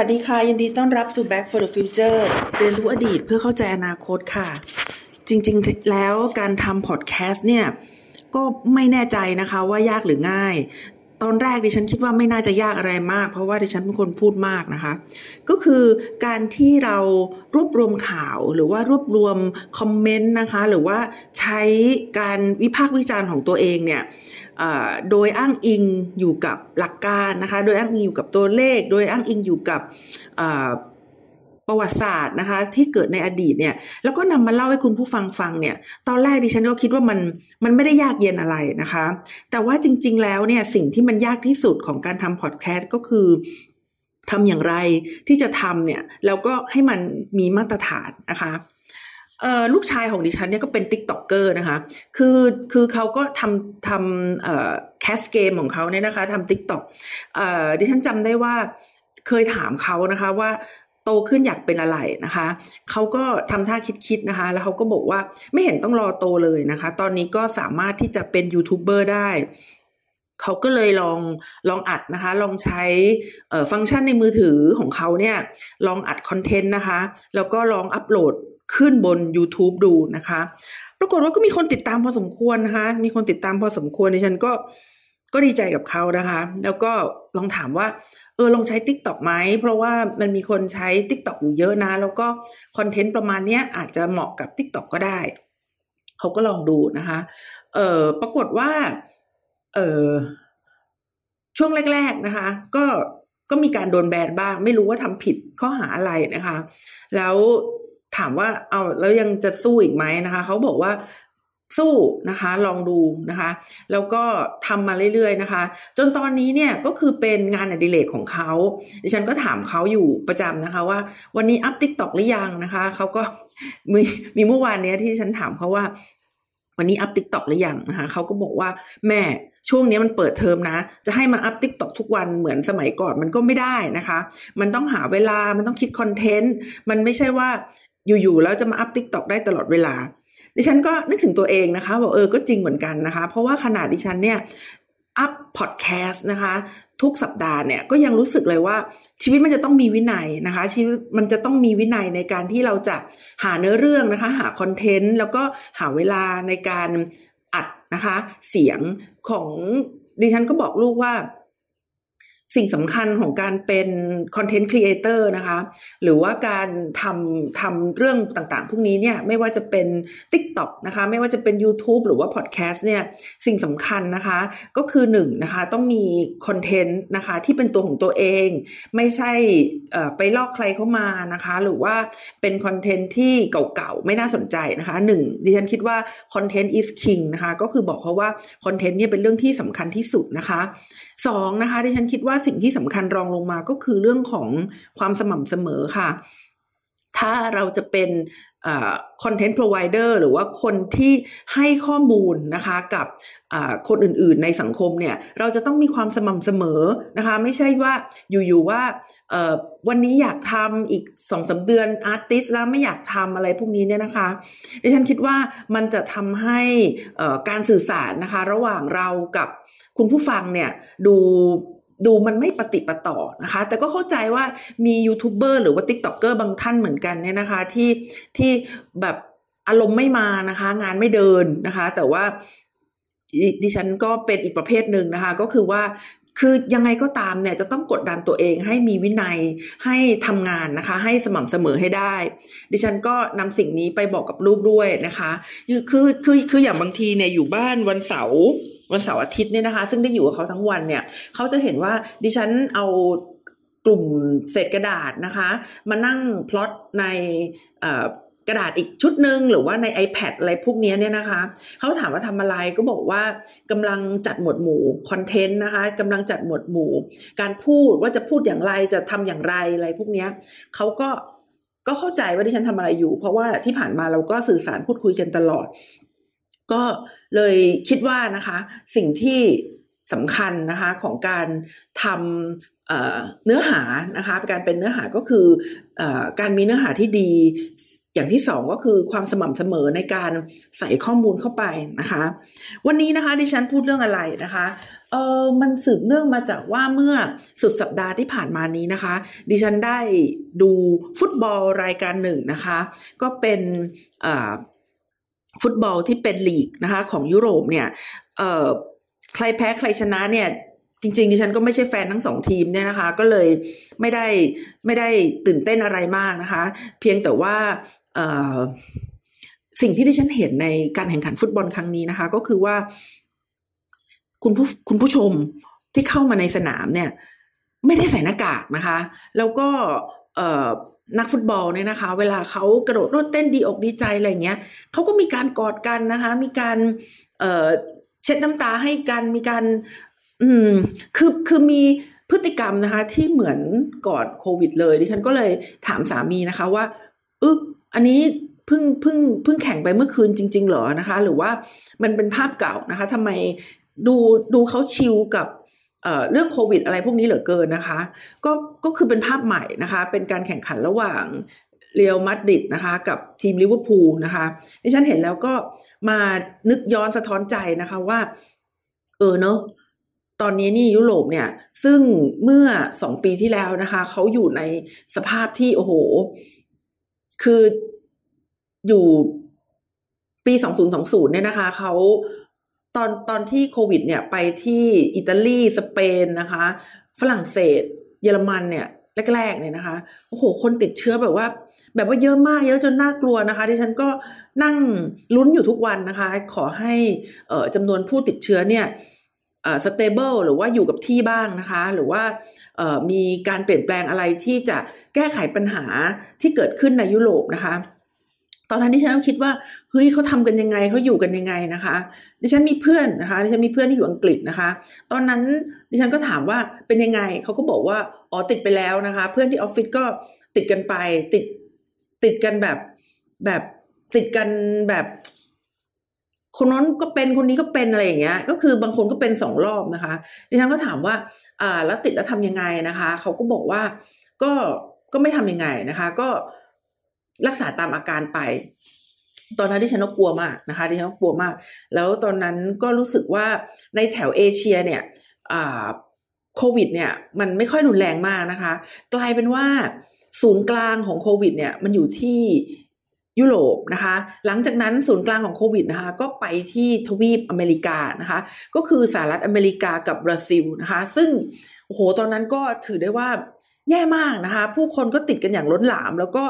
สวัสดีค่ะ ยินดีต้อนรับสู่ Back for the Future เรียนรู้อดีตเพื่อเข้าใจอนาคตค่ะ จริงๆ แล้วการทำพอดแคสต์เนี่ย ก็ไม่แน่ใจนะคะว่ายากหรือง่าย ตอนแรกดิฉันคิดว่าไม่น่าจะยากอะไรมาก เพราะว่าดิฉันเป็นคนพูดมากนะคะ ก็คือการที่เรารวบรวมข่าวหรือว่ารวบรวมคอมเมนต์นะคะ หรือว่าใช้การวิพากษ์วิจารณ์ของตัวเองเนี่ย โดยอ้างอิงอยู่กับหลักการนะคะ โดยอ้างอิงอยู่กับตัวเลข โดยอ้างอิงอยู่กับประวัติศาสตร์นะคะที่เกิดในอดีตเนี่ยแล้วก็นำมาเล่าให้คุณผู้ฟังฟังเนี่ยตอนแรกดิฉันก็คิดว่ามันมันไม่ได้ยากเย็นอะไรนะคะ แต่ว่าจริง ๆ แล้วเนี่ยสิ่งที่มันยากที่สุดของการทำพอดแคสต์ก็คือทำอย่างไรที่จะทำเนี่ยแล้วก็ให้มันมีมาตรฐานนะคะ ลูกชายของดิฉันเนี่ยก็เป็น TikToker นะคะ คือคือเขาก็ทำทำ cast เกมของเขาเนี่ยนะคะทำ TikTok ดิฉันจำได้ว่าเคยถามเขานะคะว่าโตขึ้นอยากเป็นอะไรนะคะ เขาก็ทำท่าคิดๆนะคะ แล้วเขาก็บอกว่าไม่เห็นต้องรอโตเลยนะคะ ตอนนี้ก็สามารถที่จะเป็นยูทูบเบอร์ได้ เขาก็เลยลองลองอัดนะคะ ลองใช้ฟังก์ชันในมือถือของเขาเนี่ย ลองอัดคอนเทนต์นะคะ แล้วก็ลองอัปโหลด ขึ้นบน YouTube ดูนะคะ ปรากฏว่าก็มีคนติดตามพอสมควรนะคะ มีคนติดตามพอสมควรดิฉันก็ก็ดีใจกับเขานะคะ แล้วก็ลองถามว่า เออลองใช้ Tik t o อกไหม เพราะว่ามันมีคนใช้ Tik t o อกอยู่เยอะนะ แล้วก็คอนเทนต์ประมาณนี้อาจจะเหมาะกับ Tik t o อกก็ได้ เขาก็ลองดูนะคะ เออปรากฏว่า เออช่วงแรก ๆนะคะ ก็ก็มีการโดนแบนบ้าง ไม่รู้ว่าทำผิดข้อหาอะไรนะคะ แล้ว ถามว่าเอาแล้วยังจะสู้อีกไหมนะคะเขาบอกว่าสู้นะคะลองดูนะคะ แล้วก็ทำมาเรื่อยๆนะคะ จนตอนนี้เนี่ยก็คือเป็นงานอดิเรกของเขาดิฉันก็ถามเขาอยู่ประจำนะคะว่า วันนี้ up TikTok หรือยังนะคะเขาก็มีมีเมื่อวานเนี้ยที่ฉันถามเขาว่า วันนี้ up TikTok หรือยังนะคะเขาก็บอกว่าแม่ช่วงนี้มันเปิดเทอมนะ จะให้มา up TikTok ทุกวันเหมือนสมัยก่อนมันก็ไม่ได้นะคะ มันต้องหาเวลา มันต้องคิดคอนเทนต์ มันไม่ใช่ว่า อยู่ๆแล้วจะมา up TikTok ได้ตลอดเวลา ดิฉันก็นึกถึงตัวเองนะคะบอกเออก็จริงเหมือนกันนะคะ เพราะว่าขนาดดิฉันเนี่ย up พอดแคสต์นะคะ ทุกสัปดาห์เนี่ยก็ยังรู้สึกเลยว่าชีวิตมันจะต้องมีวินัยนะคะ ชีวิตมันจะต้องมีวินัยในการที่เราจะหาเนื้อเรื่องนะคะ หาคอนเทนต์แล้วก็หาเวลาในการอัดนะคะ เสียงของดิฉันก็บอกลูกว่า สิ่งสำคัญของการเป็น content creator นะคะ หรือว่าการทำทำเรื่องต่างๆ พวกนี้เนี่ยไม่ว่าจะเป็น TikTok นะคะ ไม่ว่าจะเป็น YouTube หรือว่าพอดแคสต์เนี่ยสิ่งสำคัญนะคะ ก็คือหนึ่งนะคะ ต้องมีคอนเทนต์นะคะที่เป็นตัวของตัวเอง ไม่ใช่ไปลอกใครเข้ามานะคะ หรือว่าเป็นคอนเทนต์ที่เก่าๆ ไม่น่าสนใจนะคะหนึ่งดิฉันคิดว่าคอนเทนต์ is king นะคะ ก็คือบอกเขาว่าคอนเทนต์เนี่ยเป็นเรื่องที่สำคัญที่สุดนะคะ สองนะคะที่ฉันคิดว่าสิ่งที่สำคัญรองลงมาก็คือเรื่องของความสม่ำเสมอค่ะ ถ้าเราจะเป็นคอนเทนต์พรอไวเดอร์หรือว่าคนที่ให้ข้อมูลนะคะกับคนอื่นๆในสังคมเนี่ย เราจะต้องมีความสม่ำเสมอนะคะ ไม่ใช่ว่าอยู่ๆว่าวันนี้อยากทำอีกสองสามเดือน artist แล้วไม่อยากทำอะไรพวกนี้เนี่ยนะคะดิฉันคิดว่ามันจะทำให้การสื่อสารนะคะ ระหว่างเรากับ คุณผู้ฟังเนี่ยดูดูมันไม่ปะติดปะต่อนะคะ แต่ก็เข้าใจว่ามียูทูบเบอร์หรือว่า TikToker บางท่านเหมือนกันเนี่ยนะคะที่ที่แบบอารมณ์ไม่มานะคะ งานไม่เดินนะคะ แต่ว่าดิฉันก็เป็นอีกประเภทหนึ่งนะคะ ก็คือว่าคือยังไงก็ตามเนี่ยจะต้องกดดันตัวเองให้มีวินัยให้ทำงานนะคะ ให้สม่ำเสมอให้ได้ ดิฉันก็นำสิ่งนี้ไปบอกกับลูกด้วยนะคะ คือคือคือคืออย่างบางทีเนี่ยอยู่บ้านวันเสาร์ วันเสาร์อาทิตย์เนี่ยนะคะ ซึ่งได้อยู่กับเขาทั้งวันเนี่ยเขาจะเห็นว่าดิฉันเอากลุ่มเศษกระดาษนะคะ มานั่งพลอตในกระดาษอีกชุดหนึ่งหรือว่าใน iPad อะไรพวกนี้เนี่ยนะคะเขาถามว่าทำอะไรก็บอกว่ากำลังจัดหมวดหมู่คอนเทนต์นะคะกำลังจัดหมวดหมู่ การพูดว่าจะพูดอย่างไรจะทำอย่างไรอะไรพวกนี้เขาก็ก็เข้าใจว่าที่ฉันทำอะไรอยู่ เพราะว่าที่ผ่านมาเราก็สื่อสารพูดคุยกันตลอด ก็เลยคิดว่านะคะสิ่งที่สำคัญนะคะของการทำเนื้อหานะคะการเป็นเนื้อหาก็คืออการมีเนื้อหาที่ดี อย่างที่สองก็คือความสม่ำเสมอในการใส่ข้อมูลเข้าไปนะคะ วันนี้นะคะดิฉันพูดเรื่องอะไรนะคะเออมันสืบเนื่องมาจากว่าเมื่อสุดสัปดาห์ที่ผ่านมานี้นะคะ ดิฉันได้ดูฟุตบอลรายการหนึ่งนะคะ ก็เป็น ฟุตบอลที่เป็นลีกนะคะของยุโรปเนี่ยใครแพ้ใครชนะเนี่ยจริงๆดิฉันก็ไม่ใช่แฟนทั้งสองทีมเนี่ยนะคะ ก็เลยไม่ได้ไม่ได้ตื่นเต้นอะไรมากนะคะ เพียงแต่ว่าสิ่งที่ดิฉันเห็นในการแข่งขันฟุตบอลครั้งนี้นะคะ ก็คือว่า คุณผู้คุณผู้ชมที่เข้ามาในสนามเนี่ย ไม่ได้ใส่หน้ากากนะคะ แล้วก็ นักฟุตบอลเนี่ยนะคะ เวลาเขากระโดดโลดเต้นดีอกดีใจอะไรเงี้ยเขาก็มีการกอดกันนะคะ มีการเช็ดน้ำตาให้กันมีการ อืมคือคือมีพฤติกรรมนะคะ ที่เหมือนก่อนโควิด เลยดิฉันก็เลยถามสามีนะคะว่าอึบอันนี้เพิ่งเพิ่งเพิ่งแข่งไปเมื่อคืนจริง ๆ เหรอนะคะ หรือว่ามันเป็นภาพเก่านะคะทำไมดูดูเขาชิลกับ เรื่องโควิดอะไรพวกนี้เหลือเกินนะคะ ก็ก็คือเป็นภาพใหม่นะคะ เป็นการแข่งขันระหว่างเรียลมาดริดนะคะกับทีมลิเวอร์พูลนะคะดิฉันเห็นแล้วก็มานึกย้อนสะท้อนใจนะคะว่า เออเนาะตอนนี้นี่ยุโรปเนี่ย ซึ่งเมื่อสองปีที่แล้วนะคะ เขาอยู่ในสภาพที่โอ้โห คืออยู่ปีสองศูนย์สองศูนย์เนี่ยนะคะ เขา ตอนตอนที่โควิดเนี่ยไปที่อิตาลีสเปนนะคะ ฝรั่งเศส เยอรมันเนี่ยแรกๆเนี่ยนะคะโอ้โหคนติดเชื้อแบบว่า แบบว่าเยอะมากเยอะจนน่ากลัวนะคะที่ฉันก็นั่งลุ้นอยู่ทุกวันนะคะ ขอให้จำนวนผู้ติดเชื้อเนี่ยสเตเบิลหรือว่าอยู่กับที่บ้างนะคะ หรือว่ามีการเปลี่ยนแปลงอะไรที่จะแก้ไขปัญหาที่เกิดขึ้นในยุโรปนะคะ ตอนนั้นดิฉันก็คิดว่าเฮ้ยเขาทำกันยังไงเขาอยู่กันยังไงนะคะ ดิฉันมีเพื่อนนะคะ ดิฉันมีเพื่อนที่อยู่อังกฤษนะคะ ตอนนั้นดิฉันก็ถามว่าเป็นยังไงเขาก็บอกว่าอ๋อติดไปแล้วนะคะ เพื่อนที่ออฟฟิศก็ติดกันไป ติดติดกันแบบแบบติดกันแบบคนนั้นก็เป็นคนนี้ก็เป็นอะไรอย่างเงี้ย ก็คือบางคนก็เป็นสองรอบนะคะ ดิฉันก็ถามว่า อ่า แล้วติดแล้วทำยังไงนะคะ เขาก็บอกว่าก็ก็ไม่ทำยังไงนะคะ ก็ รักษาตามอาการไป ตอนนั้นที่ฉันก็กลัวมากนะคะที่ฉันก็กลัวมาก แล้วตอนนั้นก็รู้สึกว่าในแถวเอเชียเนี่ยโควิดเนี่ยมันไม่ค่อยรุนแรงมากนะคะ กลายเป็นว่าศูนย์กลางของโควิดเนี่ยมันอยู่ที่ยุโรปนะคะ หลังจากนั้นศูนย์กลางของโควิดนะคะก็ไปที่ทวีปอเมริกานะคะ ก็คือสหรัฐอเมริกากับบราซิลนะคะ ซึ่งโอ้โหตอนนั้นก็ถือได้ว่าแย่มากนะคะ ผู้คนก็ติดกันอย่างล้นหลาม แล้วก็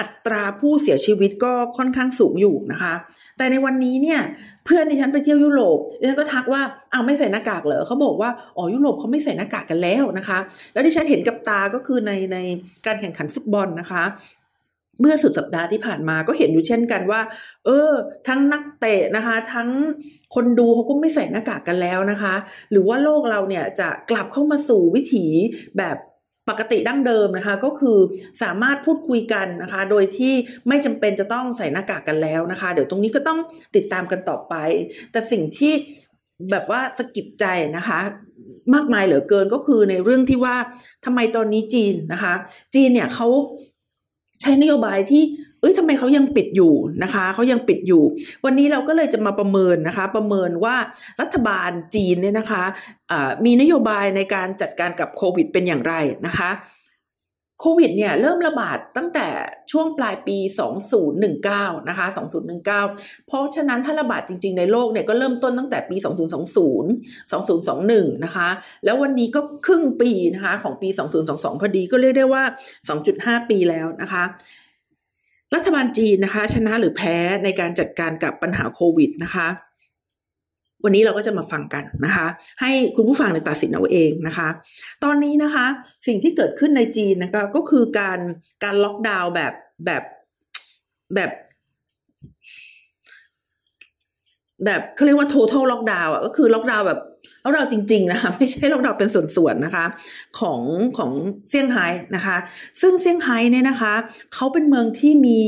อัตราผู้เสียชีวิตก็ค่อนข้างสูงอยู่นะคะ แต่ในวันนี้เนี่ยเพื่อนในฉันไปเที่ยวยุโรปดิฉันก็ทักว่าเอาไม่ใส่หน้ากากเหรอเขาบอกว่าอ๋อยุโรปเขาไม่ใส่หน้ากากกันแล้วนะคะ แล้วที่ฉันเห็นกับตาก็คือในในการแข่งขันฟุตบอลนะคะ เมื่อสุดสัปดาห์ที่ผ่านมาก็เห็นอยู่เช่นกันว่า เออ ทั้งนักเตะนะคะ ทั้งคนดูเขาก็ไม่ใส่หน้ากากกันแล้วนะคะ หรือว่าโลกเราเนี่ยจะกลับเข้ามาสู่วิถีแบบ ปกติดั้งเดิมนะคะก็คือสามารถพูดคุยกันนะคะ โดยที่ไม่จำเป็นจะต้องใส่หน้ากากกันแล้วนะคะ เดี๋ยวตรงนี้ก็ต้องติดตามกันต่อไป แต่สิ่งที่แบบว่าสะกิดใจนะคะ มากมายเหลือเกินก็คือในเรื่องที่ว่าทำไมตอนนี้จีนนะคะ จีนเนี่ยเขาใช้นโยบายที่ เอ้ยทำไมเขายังปิดอยู่นะคะเขายังปิดอยู่ วันนี้เราก็เลยจะมาประเมินนะคะ ประเมินว่ารัฐบาลจีนเนี่ยนะคะมีนโยบายในการจัดการกับโควิดเป็นอย่างไรนะคะโควิดเนี่ยเริ่มระบาดตั้งแต่ช่วงปลายปี 2019 นะคะ 2019 เพราะฉะนั้นถ้าระบาดจริงๆ ในโลกเนี่ยก็เริ่มต้นตั้งแต่ปี 2020 2021 นะคะ แล้ววันนี้ก็ครึ่งปีนะคะของปี 2022 พอดีก็เรียกได้ว่า 2.5 ปีแล้วนะคะ รัฐบาลจีนนะคะชนะหรือแพ้ในการจัดการกับปัญหาโควิดนะคะวันนี้เราก็จะมาฟังกันนะคะ ให้คุณผู้ฟังในตัดสินเอาเองนะคะ ตอนนี้นะคะ สิ่งที่เกิดขึ้นในจีนนะคะก็คือการการล็อกดาวน์แบบแบบแบบแบบเขาเรียกว่า total lockdown อะก็คือล็อกดาวน์แบบ ล็อกดาจริง ๆ นะคะไม่ใช่ล็อกดาวน์เป็นส่วนๆนะคะ ของของเซี่ยงไฮ้นะคะ ซึ่งเซี่ยงไฮ้เนี่ยนะคะเขาเป็นเมืองที่มี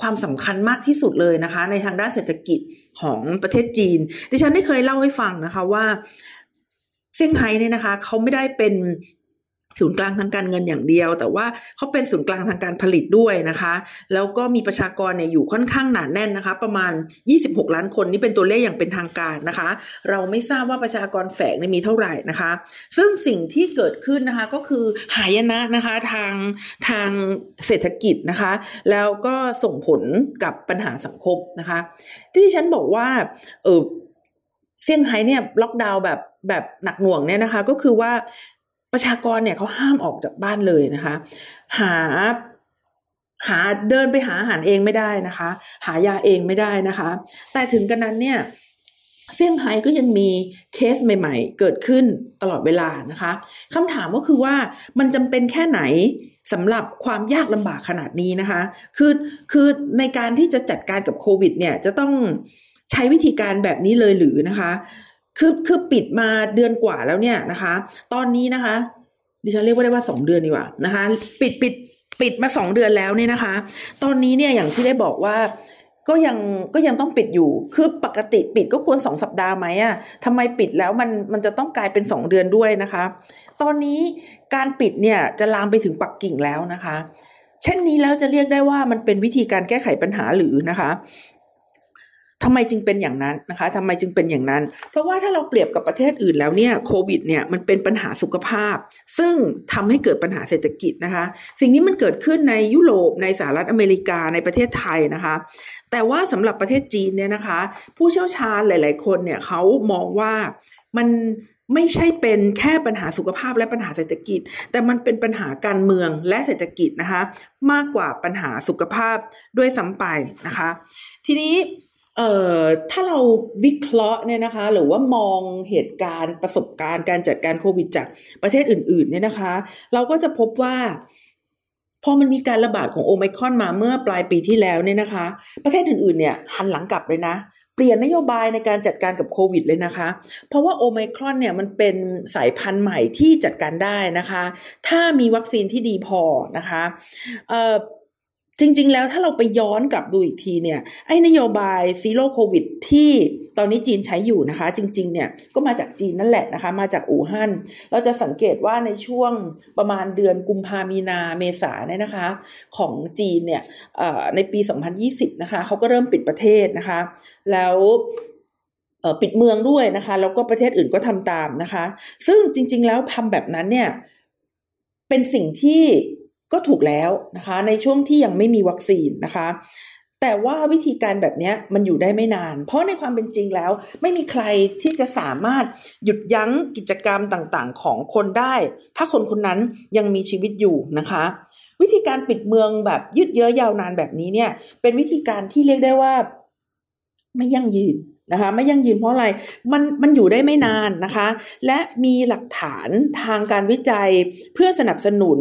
ความสำคัญมากที่สุดเลยนะคะ ในทางด้านเศรษฐกิจของประเทศจีน ดิฉันได้เคยเล่าให้ฟังนะคะว่าเซี่ยงไฮ้เนี่ยนะคะเขาไม่ได้เป็น ศูนย์กลางทางการเงินอย่างเดียว แต่ว่าเขาเป็นศูนย์กลางทางการผลิตด้วยนะคะ แล้วก็มีประชากรเนี่ยอยู่ค่อนข้างหนาแน่นนะคะ ประมาณ 26 ล้านคนนี่เป็นตัวเลขอย่างเป็นทางการนะคะ เราไม่ทราบว่าประชากรแฝงมีเท่าไหร่นะคะ ซึ่งสิ่งที่เกิดขึ้นนะคะก็คือหายนะนะคะทางทางเศรษฐกิจนะคะ แล้วก็ส่งผลกับปัญหาสังคมนะคะ ที่ฉันบอกว่าเออเซี่ยงไฮ้เนี่ยล็อกดาวน์แบบแบบหนักหน่วงเนี่ยนะคะ ก็คือว่า ประชากรเนี่ยเขาห้ามออกจากบ้านเลยนะคะ หาหาเดินไปหาอาหารเองไม่ได้นะคะ หายาเองไม่ได้นะคะ แต่ถึงกันนั้นเนี่ยเซี่ยงไฮ้ก็ยังมีเคสใหม่ ๆ เกิดขึ้นตลอดเวลานะคะคำถามก็คือว่ามันจำเป็นแค่ไหนสำหรับความยากลำบากขนาดนี้นะคะ คือคือในการที่จะจัดการกับโควิดเนี่ยจะต้องใช้วิธีการแบบนี้เลยหรือนะคะ คือคือปิดมาเดือนกว่าแล้วเนี่ยนะคะ ตอนนี้นะคะ ดิฉันเรียกว่าได้ว่าสองเดือนดีกว่านะคะ ปิดปิดปิดมาสองเดือนแล้วเนี่ยนะคะ ตอนนี้เนี่ยอย่างที่ได้บอกว่าก็ยังก็ยังต้องปิดอยู่ คือปกติปิดก็ควรสองสัปดาห์ไหมอะทำไมปิดแล้วมันมันจะต้องกลายเป็นสองเดือนด้วยนะคะ ตอนนี้การปิดเนี่ยจะลามไปถึงปักกิ่งแล้วนะคะ เช่นนี้แล้วจะเรียกได้ว่ามันเป็นวิธีการแก้ไขปัญหาหรือนะคะ ทำไมจึงเป็นอย่างนั้นนะคะทำไมจึงเป็นอย่างนั้น เพราะว่าถ้าเราเปรียบกับประเทศอื่นแล้วเนี่ยโควิดเนี่ยมันเป็นปัญหาสุขภาพ ซึ่งทำให้เกิดปัญหาเศรษฐกิจนะคะ สิ่งนี้มันเกิดขึ้นในยุโรปในสหรัฐอเมริกาในประเทศไทยนะคะ แต่ว่าสำหรับประเทศจีนเนี่ยนะคะ ผู้เชี่ยวชาญหลาย ๆ คนเนี่ยเขามองว่ามันไม่ใช่เป็นแค่ปัญหาสุขภาพและปัญหาเศรษฐกิจ แต่มันเป็นปัญหาการเมืองและเศรษฐกิจนะคะ มากกว่าปัญหาสุขภาพด้วยซ้ำไปนะคะ ทีนี้ เอ่อถ้าเราวิเคราะห์เนี่ยนะคะ หรือว่ามองเหตุการณ์ประสบการณ์การจัดการโควิดจากประเทศอื่น ๆ เนี่ยนะคะ เราก็จะพบว่าพอมันมีการระบาดของโอไมครอนมาเมื่อปลายปีที่แล้วเนี่ยนะคะ ประเทศอื่น ๆ เนี่ยหันหลังกลับเลยนะ เปลี่ยนนโยบายในการจัดการกับโควิดเลยนะคะ เพราะว่าโอไมครอนเนี่ยมันเป็นสายพันธุ์ใหม่ที่จัดการได้นะคะ ถ้ามีวัคซีนที่ดีพอนะคะเอ่อ จริง ๆ แล้วถ้าเราไปย้อนกลับดูอีกทีเนี่ยไอ้นโยบายซีโร่โควิดที่ตอนนี้จีนใช้อยู่นะคะ จริง ๆ เนี่ยก็มาจากจีนนั่นแหละนะคะ มาจากอู่ฮั่นเราจะสังเกตว่าในช่วงประมาณเดือนกุมภามีนาเมษาเนี่ยนะคะ ของจีนเนี่ยในปี 2020 นะคะเขาก็เริ่มปิดประเทศนะคะ แล้วปิดเมืองด้วยนะคะแล้วก็ประเทศอื่นก็ทำตามนะคะ ซึ่งจริง ๆ แล้วทำแบบนั้นเนี่ยเป็นสิ่งที่ ก็ถูกแล้วนะคะ ในช่วงที่ยังไม่มีวัคซีนนะคะ แต่ว่าวิธีการแบบนี้มันอยู่ได้ไม่นาน เพราะในความเป็นจริงแล้ว ไม่มีใครที่จะสามารถหยุดยั้งกิจกรรมต่างๆ ของคนได้ ถ้าคนคนนั้นยังมีชีวิตอยู่นะคะวิธีการปิดเมืองแบบยืดเยื้อยาวนานแบบนี้เนี่ย เป็นวิธีการที่เรียกได้ว่า ไม่ยั่งยืน นะคะไม่ยั่งยืนเพราะอะไรมันมันอยู่ได้ไม่นานนะคะ และมีหลักฐานทางการวิจัยเพื่อสนับสนุน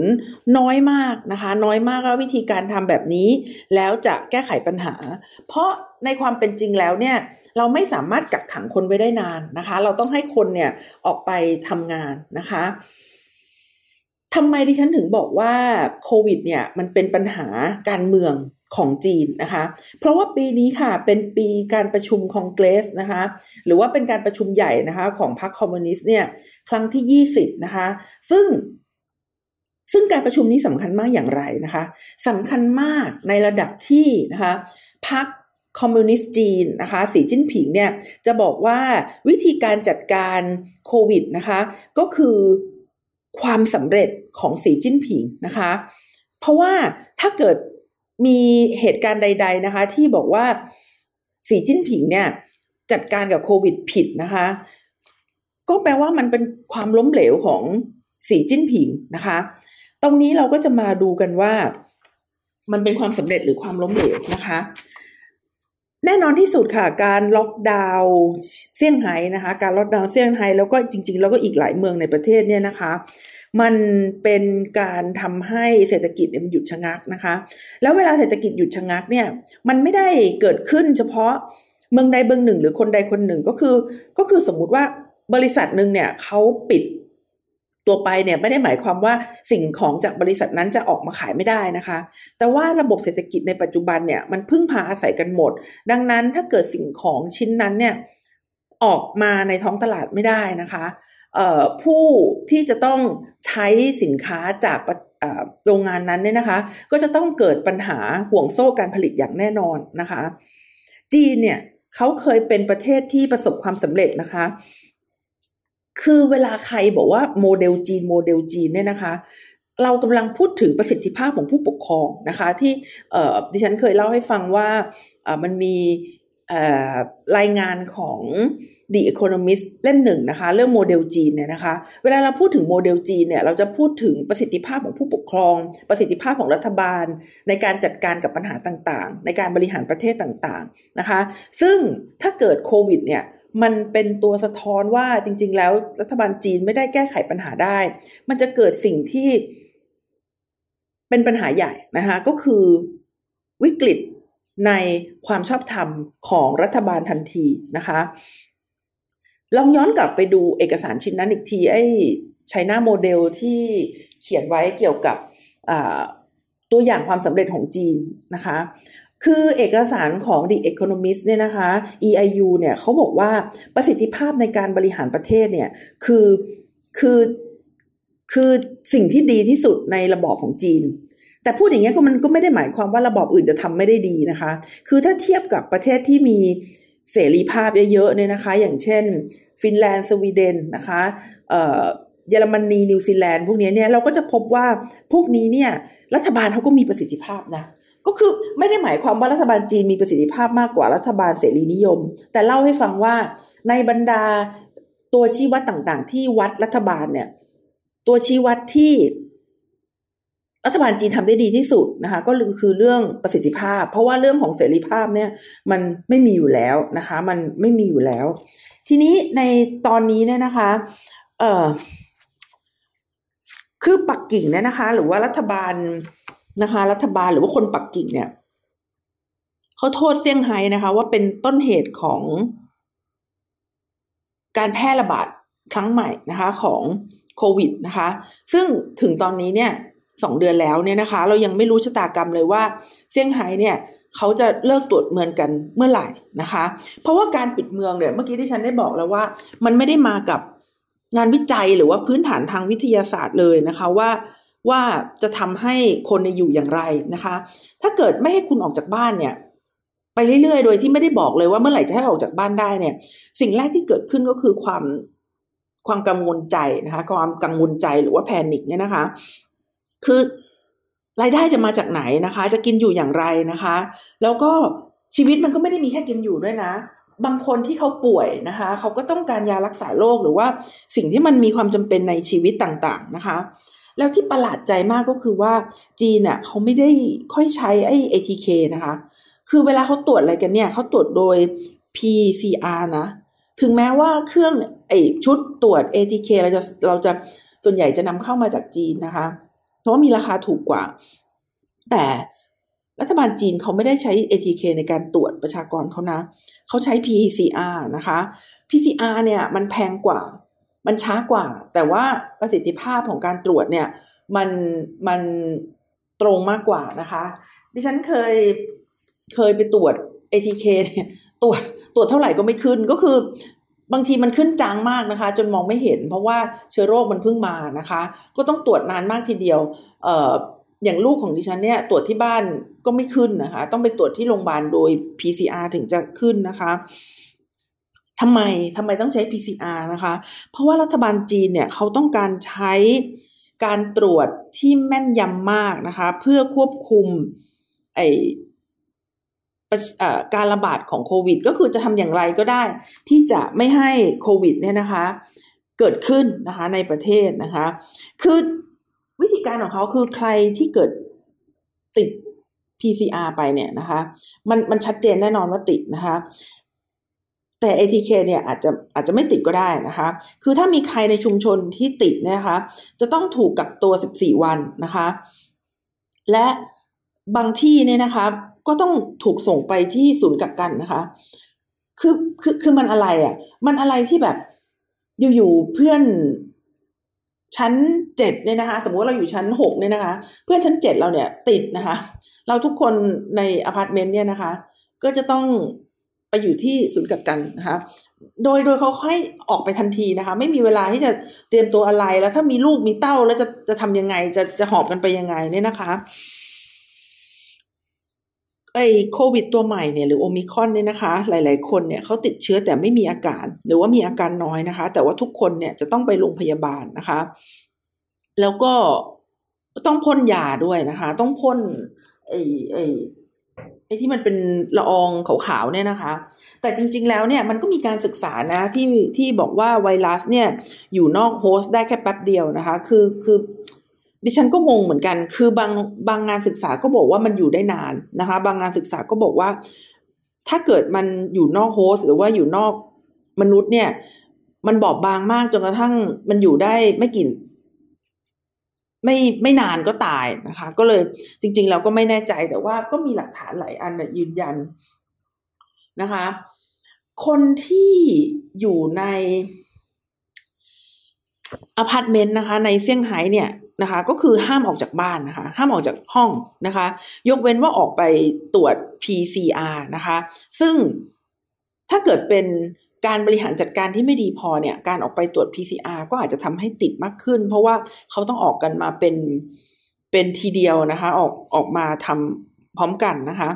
น้อยมากนะคะ น้อยมากว่าวิธีการทำแบบนี้ แล้วจะแก้ไขปัญหา เพราะในความเป็นจริงแล้วเนี่ยเราไม่สามารถกักขังคนไว้ได้นานนะคะ เราต้องให้คนเนี่ยออกไปทำงานนะคะทำไมดิฉันถึงบอกว่าโควิดเนี่ยมันเป็นปัญหาการเมือง ของจีนนะคะ เพราะว่าปีนี้ค่ะเป็นปีการประชุมคองเกรสนะคะ หรือว่าเป็นการประชุมใหญ่นะคะ ของพรรคคอมมิวนิสต์เนี่ย ครั้งที่ยี่สิบนะคะ ซึ่งซึ่งการประชุมนี้สำคัญมากอย่างไรนะคะสำคัญมากในระดับที่นะคะพรรคคอมมิวนิสต์จีนนะคะสีจิ้นผิงเนี่ยจะบอกว่าวิธีการจัดการโควิดนะคะ ก็คือความสำเร็จของสีจิ้นผิงนะคะ เพราะว่าถ้าเกิด มีเหตุการณ์ใด ๆนะคะ ที่บอกว่าสีจิ้นผิงเนี่ย จัดการกับโควิดผิดนะคะ ก็แปลว่ามันเป็นความล้มเหลวของสีจิ้นผิงนะคะ ตรงนี้เราก็จะมาดูกันว่า มันเป็นความสำเร็จหรือความล้มเหลวนะคะแน่นอนที่สุดค่ะการล็อกดาวน์เซี่ยงไฮ้นะคะ การล็อกดาวน์เซี่ยงไฮ้แล้วก็จริง ๆ แล้วก็อีกหลายเมืองในประเทศเนี่ยนะคะ มันเป็นการทำให้เศรษฐกิจมันหยุดชะงักนะคะ แล้วเวลาเศรษฐกิจหยุดชะงักเนี่ยมันไม่ได้เกิดขึ้นเฉพาะเมืองใดเมืองหนึ่ง หรือคนใดคนหนึ่งก็คือ ก็คือสมมุติว่าบริษัทหนึ่งเนี่ยเขาปิดตัวไปเนี่ยไม่ได้หมายความว่าสิ่งของจากบริษัทนั้นจะออกมาขายไม่ได้นะคะ แต่ว่าระบบเศรษฐกิจในปัจจุบันเนี่ยมันพึ่งพาอาศัยกันหมด ดังนั้นถ้าเกิดสิ่งของชิ้นนั้นเนี่ยออกมาในท้องตลาดไม่ได้นะคะ ผู้ที่จะต้องใช้สินค้าจากโรงงานนั้นเนี่ยนะคะ ก็จะต้องเกิดปัญหาห่วงโซ่การผลิตอย่างแน่นอนนะคะ จีนเนี่ยเขาเคยเป็นประเทศที่ประสบความสำเร็จนะคะ คือเวลาใครบอกว่าโมเดลจีนโมเดลจีนเนี่ยนะคะเรากำลังพูดถึงประสิทธิภาพของผู้ปกครองนะคะ ที่ดิฉันเคยเล่าให้ฟังว่ามันมี รายงานของ The Economist เล่มหนึ่งนะคะ เรื่องโมเดลจีนเนี่ยนะคะ เวลาเราพูดถึงโมเดลจีนเนี่ย เราจะพูดถึงประสิทธิภาพของผู้ปกครอง ประสิทธิภาพของรัฐบาล ในการจัดการกับปัญหาต่างๆ ในการบริหารประเทศต่างๆนะคะ ซึ่งถ้าเกิดโควิดเนี่ยมันเป็นตัวสะท้อนว่าจริง ๆ แล้วรัฐบาลจีนไม่ได้แก้ไขปัญหาได้ มันจะเกิดสิ่งที่เป็นปัญหาใหญ่นะคะก็คือวิกฤต ในความชอบธรรมของรัฐบาลทันทีนะคะ ลองย้อนกลับไปดูเอกสารชิ้นนั้นอีกที ไอ้ไชน่าโมเดลที่เขียนไว้เกี่ยวกับตัวอย่างความสำเร็จของจีนนะคะ คือเอกสารของ The Economist เนี่ยนะคะ EIU เนี่ยเขาบอกว่าประสิทธิภาพในการบริหารประเทศเนี่ยคือคือคือสิ่งที่ดีที่สุดในระบอบของจีน แต่พูดอย่างเงี้ยก็มันก็ไม่ได้หมายความว่าระบอบอื่นจะทำไม่ได้ดีนะคะ คือถ้าเทียบกับประเทศที่มีเสรีภาพเยอะๆเนี่ยนะคะ อย่างเช่น ฟินแลนด์สวีเดนนะคะเยอรมนีนิวซีแลนด์พวกนี้เนี่ยเราก็จะพบว่าพวกนี้เนี่ยรัฐบาลเขาก็มีประสิทธิภาพนะก็คือไม่ได้หมายความว่ารัฐบาลจีนมีประสิทธิภาพมากกว่ารัฐบาลเสรีนิยม แต่เล่าให้ฟังว่าในบรรดาตัวชี้วัดต่างๆ ที่วัดรัฐบาลเนี่ย ตัวชี้วัดที่ รัฐบาลจีนทำได้ดีที่สุดนะคะก็คือเรื่องประสิทธิภาพ เพราะว่าเรื่องของเสรีภาพเนี่ยมันไม่มีอยู่แล้วนะคะ มันไม่มีอยู่แล้ว ทีนี้ในตอนนี้เนี่ยนะคะ เอ่อคือปักกิ่งเนี่ยนะคะ หรือว่ารัฐบาลนะคะ รัฐบาลหรือว่าคนปักกิ่งเนี่ยเขาโทษเซี่ยงไฮ้นะคะ ว่าเป็นต้นเหตุของการแพร่ระบาดครั้งใหม่นะคะ ของโควิดนะคะ ซึ่งถึงตอนนี้เนี่ย สองเดือนแล้วเนี่ยนะคะ เรายังไม่รู้ชะตากรรมเลยว่าเซี่ยงไฮ้เนี่ยเขาจะเลิกตรวจเมืองกันเมื่อไหร่นะคะ เพราะว่าการปิดเมืองเนี่ยเมื่อกี้ที่ฉันได้บอกแล้วว่า มันไม่ได้มากับงานวิจัยหรือว่าพื้นฐานทางวิทยาศาสตร์เลยนะคะว่าว่าจะทำให้คนในอยู่อย่างไรนะคะ ถ้าเกิดไม่ให้คุณออกจากบ้านเนี่ย ไปเรื่อยๆ โดยที่ไม่ได้บอกเลยว่าเมื่อไหร่จะให้ออกจากบ้านได้เนี่ย สิ่งแรกที่เกิดขึ้นก็คือความความกังวลใจนะคะ ความกังวลใจหรือว่าแพนิคเนี่ยนะคะ คือรายได้จะมาจากไหนนะคะ จะกินอยู่อย่างไรนะคะ แล้วก็ชีวิตมันก็ไม่ได้มีแค่กินอยู่ด้วยนะ บางคนที่เขาป่วยนะคะ เขาก็ต้องการยารักษาโรคหรือว่าสิ่งที่มันมีความจำเป็นในชีวิตต่างๆนะคะ แล้วที่ประหลาดใจมากก็คือว่าจีนเน่ะเขาไม่ได้ค่อยใช้ไอ้ ATK นะคะ คือเวลาเขาตรวจอะไรกันเนี่ยเขาตรวจโดย PCR นะ ถึงแม้ว่าเครื่องไอชุดตรวจ ATK เราจะเราจะส่วนใหญ่จะนำเข้ามาจากจีนนะคะ เพราะว่ามีราคาถูกกว่า แต่รัฐบาลจีนเขาไม่ได้ใช้ ATK ในการตรวจประชากรเขานะ เขาใช้ PCR นะคะ PCR เนี่ยมันแพงกว่า มันช้ากว่า แต่ว่าประสิทธิภาพของการตรวจเนี่ย มันมันตรงมากกว่านะคะ ดิฉันเคยเคยไปตรวจ ATK เนี่ยตรวจตรวจเท่าไหร่ก็ไม่ขึ้นก็คือ บางทีมันขึ้นจางมากนะคะ จนมองไม่เห็น เพราะว่าเชื้อโรคมันเพิ่งมานะคะ ก็ต้องตรวจนานมากทีเดียวเอ่ออย่างลูกของดิฉันเนี่ยตรวจที่บ้านก็ไม่ขึ้นนะคะ ต้องไปตรวจที่โรงพยาบาลโดย PCR ถึงจะขึ้นนะคะทำไมทำไมต้องใช้ PCR นะคะ เพราะว่ารัฐบาลจีนเนี่ยเขาต้องการใช้การตรวจที่แม่นยำมากนะคะ เพื่อควบคุมไอ การระบาดของโควิด ก็คือจะทำอย่างไรก็ได้ ที่จะไม่ให้โควิดเนี่ยนะคะ เกิดขึ้นนะคะในประเทศนะคะ คือวิธีการของเขาคือใครที่เกิดติด PCR ไปเนี่ยนะคะ มันมันชัดเจนแน่นอนว่าติดนะคะแต่ ATK เนี่ยอาจจะอาจจะไม่ติดก็ได้นะคะ คือถ้ามีใครในชุมชนที่ติดนะคะ จะต้องถูกกักตัว 14 วันนะคะ และบางที่เนี่ยนะคะ ก็ต้องถูกส่งไปที่ศูนย์กักกันนะคะ คือคือคือมันอะไรอะ่ะ มันอะไรที่แบบอยู่ๆเพื่อนชั้นเจ็ดเนี่ยนะคะ สมมติเราอยู่ชั้นหกเนี่ยนะคะ เพื่อนชั้นเจ็ดเราเนี่ย ติดนะคะ เราทุกคนในอพาร์ตเมนต์เนี่ยนะคะ ก็จะต้องไปอยู่ที่ศูนย์กักกันนะคะ โดยโดยเขาให้ออกไปทันทีนะคะ ไม่มีเวลาที่จะเตรียมตัวอะไรแล้วถ้ามีลูกมีเต้าแล้วจะจะทำยังไงจะจะหอบกันไปยังไงเนี่ยนะคะ ไอ้โควิดตัวใหม่เนี่ยหรือโอมิครอนเนี่ยนะคะ หลาย ๆ คนเนี่ยเขาติดเชื้อแต่ไม่มีอาการ หรือว่ามีอาการน้อยนะคะ แต่ว่าทุกคนเนี่ยจะต้องไปโรงพยาบาลนะคะ แล้วก็ต้องพ่นยาด้วยนะคะ ต้องพ่นไอ้ไอ้ไอ้ที่มันเป็นละอองขาวๆเนี่ยนะคะ แต่จริงๆ แล้วเนี่ยมันก็มีการศึกษานะที่ที่บอกว่าไวรัสเนี่ยอยู่นอกโฮสต์ได้แค่แป๊บเดียวนะคะ คือคือ ดิฉันก็งงเหมือนกัน คือบางบางงานศึกษาก็บอกว่ามันอยู่ได้นานนะคะ บางงานศึกษาก็บอกว่า ถ้าเกิดมันอยู่นอกโฮสต์หรือว่าอยู่นอกมนุษย์เนี่ย มันบอบบางมากจนกระทั่งมันอยู่ได้ไม่กี่ไม่ไม่นานก็ตายนะคะ ก็เลยจริง ๆ เราก็ไม่แน่ใจแต่ว่าก็มีหลักฐานหลายอันยืนยันนะคะ คนที่อยู่ในอพาร์ตเมนต์นะคะ ในเซี่ยงไฮ้เนี่ย นะคะ ก็คือห้ามออกจากบ้านนะคะ ห้ามออกจากห้องนะคะ ยกเว้นว่าออกไปตรวจ PCR นะคะ ซึ่งถ้าเกิดเป็นการบริหารจัดการที่ไม่ดีพอเนี่ย การออกไปตรวจ PCR ก็อาจจะทำให้ติดมากขึ้น เพราะว่าเขาต้องออกกันมาเป็นเป็นทีเดียวนะคะ ออกออกมาทำพร้อมกันนะคะ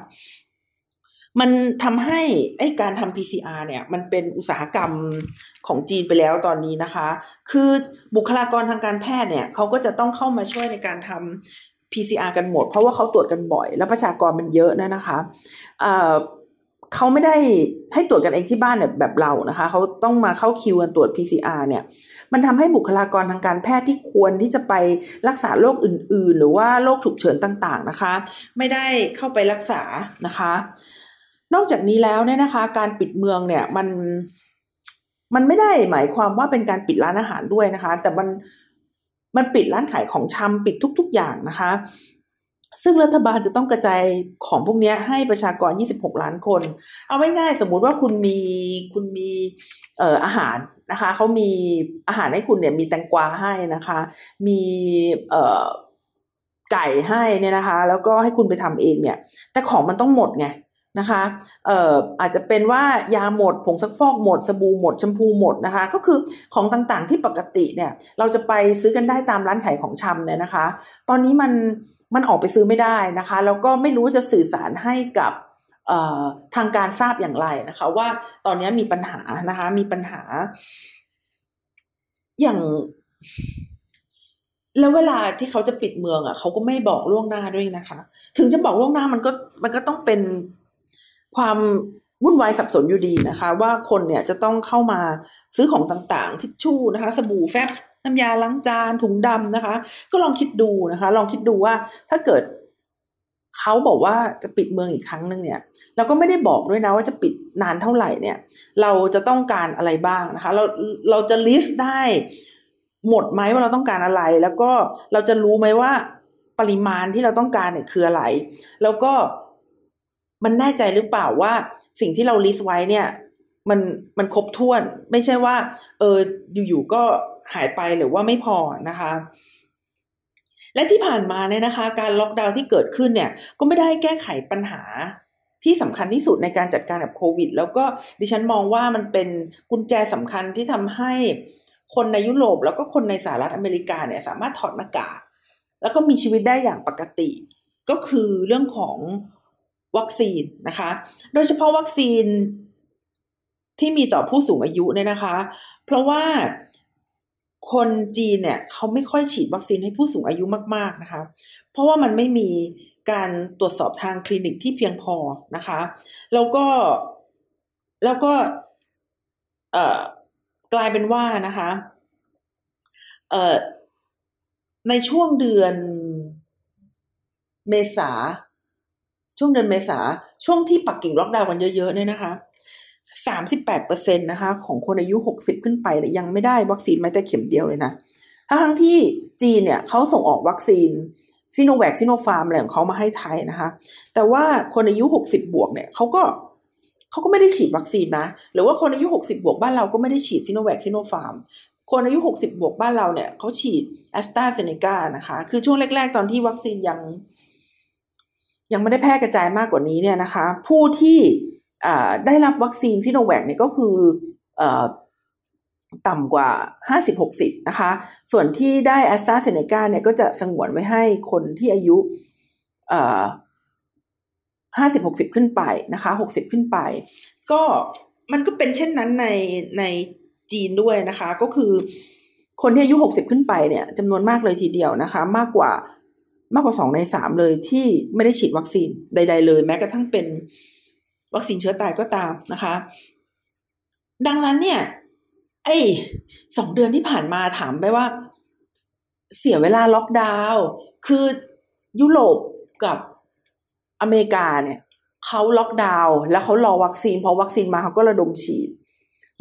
มันทำให้ไอ้การทำ PCR เนี่ยมันเป็นอุตสาหกรรมของจีนไปแล้วตอนนี้นะคะ คือบุคลากรทางการแพทย์เนี่ยเขาก็จะต้องเข้ามาช่วยในการทำ PCR กันหมด เพราะว่าเขาตรวจกันบ่อย แล้วประชากรมันเยอะนะนะคะเขาไม่ได้ให้ตรวจกันเองที่บ้านแบบแบบเรานะคะ เขาต้องมาเข้าคิวกันตรวจ PCR เนี่ย มันทำให้บุคลากรทางการแพทย์ที่ควรที่จะไปรักษาโรคอื่น ๆ หรือว่าโรคฉุกเฉินต่าง ๆ นะคะ ไม่ได้เข้าไปรักษานะคะ นอกจากนี้แล้วเนี่ยนะคะ การปิดเมืองเนี่ยมันมันไม่ได้หมายความว่าเป็นการปิดร้านอาหารด้วยนะคะ แต่มันมันปิดร้านขายของชำปิดทุก ๆ อย่างนะคะ ซึ่งรัฐบาลจะต้องกระจายของพวกนี้ให้ประชากร 26 ล้านคน เอาไว้ง่ายสมมุติว่าคุณมีคุณมีเอ่ออาหารนะคะเขามีอาหารให้คุณเนี่ยมีแตงกวาให้นะคะ มีเอ่อไก่ให้เนี่ยนะคะ แล้วก็ให้คุณไปทำเองเนี่ย แต่ของมันต้องหมดไง นะคะเอ่ออาจจะเป็นว่ายาหมดผงซักฟอกหมดสบู่หมดแชมพูหมดนะคะ ก็คือของต่างๆที่ปกติเนี่ย เราจะไปซื้อกันได้ตามร้านขายของชำเนี่ยนะคะ ตอนนี้มันมันออกไปซื้อไม่ได้นะคะ แล้วก็ไม่รู้จะสื่อสารให้กับทางการทราบอย่างไรนะคะ ว่าตอนนี้มีปัญหานะคะ มีปัญหา อย่าง แล้วเวลาที่เขาจะปิดเมืองอะเขาก็ไม่บอกล่วงหน้าด้วยนะคะ ถึงจะบอกล่วงหน้ามันก็มันก็ต้องเป็น ความวุ่นวายสับสนอยู่ดีนะคะ ว่าคนเนี่ยจะต้องเข้ามาซื้อของต่างๆ ทิชชู่นะคะ สบู่แฟบน้ำยาล้างจานถุงดำนะคะ ก็ลองคิดดูนะคะ ลองคิดดูว่าถ้าเกิดเขาบอกว่าจะปิดเมืองอีกครั้งหนึ่งเนี่ย เราก็ไม่ได้บอกด้วยนะว่าจะปิดนานเท่าไหร่เนี่ย เราจะต้องการอะไรบ้างนะคะ เราเราจะลิสต์ได้หมดไหมว่าเราต้องการอะไร แล้วก็เราจะรู้ไหมว่าปริมาณที่เราต้องการเนี่ยคืออะไร แล้วก็ มันแน่ใจหรือเปล่าว่าสิ่งที่เราลิสต์ไว้เนี่ย มันมันครบถ้วน ไม่ใช่ว่า เอออยู่ๆก็หายไปหรือว่าไม่พอนะคะ และที่ผ่านมาเนี่ยนะคะ การล็อกดาวน์ที่เกิดขึ้นเนี่ย ก็ไม่ได้แก้ไขปัญหาที่สำคัญที่สุดในการจัดการกับโควิด แล้วก็ดิฉันมองว่ามันเป็นกุญแจสำคัญที่ทำให้คนในยุโรปแล้วก็คนในสหรัฐอเมริกาเนี่ย สามารถถอดหน้ากากแล้วก็มีชีวิตได้อย่างปกติ ก็คือเรื่องของ วัคซีนนะคะ โดยเฉพาะวัคซีนที่มีต่อผู้สูงอายุเนี่ยนะคะ เพราะว่าคนจีนเนี่ยเขาไม่ค่อยฉีดวัคซีนให้ผู้สูงอายุมาก ๆนะคะ เพราะว่ามันไม่มีการตรวจสอบทางคลินิกที่เพียงพอนะคะ แล้วก็แล้วก็เอ่อกลายเป็นว่านะคะเอ่อในช่วงเดือนเมษา ช่วงเดือนเมษาช่วงที่ปักกิ่งล็อกดาวน์กันเยอะๆเนี่ยนะคะสามสิบแปดเปอร์เซ็นต์นะคะ ของคนอายุหกสิบขึ้นไปยังไม่ได้วัคซีนแม้แต่เข็มเดียวเลยนะทั้งที่จีนเนี่ยเขาส่งออกวัคซีน Sinovac Sinopharm อะไรของเขามาให้ไทยนะคะ แต่ว่าคนอายุหกสิบบวกเนี่ยเขาก็เขาก็ไม่ได้ฉีดวัคซีนนะ หรือว่าคนอายุหกสิบบวกบ้านเราก็ไม่ได้ฉีด Sinovac Sinopharm คนอายุหกสิบบวกบ้านเราเนี่ยเขาฉีดแอสตราเซเนกานะคะ คือช่วงแรก ๆ ตอนที่วัคซีนยัง ยังไม่ได้แพร่กระจายมากกว่านี้เนี่ยนะคะ ผู้ที่ได้รับวัคซีนซิโนแวคเนี่ยก็คืออต่ำกว่า 50-60 นะคะ ส่วนที่ได้แอสตราเซเนกาเนี่ยก็จะสงวนไว้ให้คนที่อายุห้าสิบหกสิบขึ้นไปนะคะหกสิบขึ้นไป ก็มันก็เป็นเช่นนั้นในในจีนด้วยนะคะ ก็คือคนที่อายุหกสิบขึ้นไปเนี่ยจำนวนมากเลยทีเดียวนะคะ มากกว่า มากกว่าสองในสามเลยที่ไม่ได้ฉีดวัคซีนใด ๆ เลย แม้กระทั่งเป็นวัคซีนเชื้อตายก็ตามนะคะ ดังนั้นเนี่ย ไอ้สองเดือนที่ผ่านมาถามไปว่า เสียเวลาล็อกดาวน์คือยุโรปกับอเมริกาเนี่ยเขาล็อกดาวน์แล้วเขารอวัคซีนพอวัคซีนมาเขาก็ระดมฉีด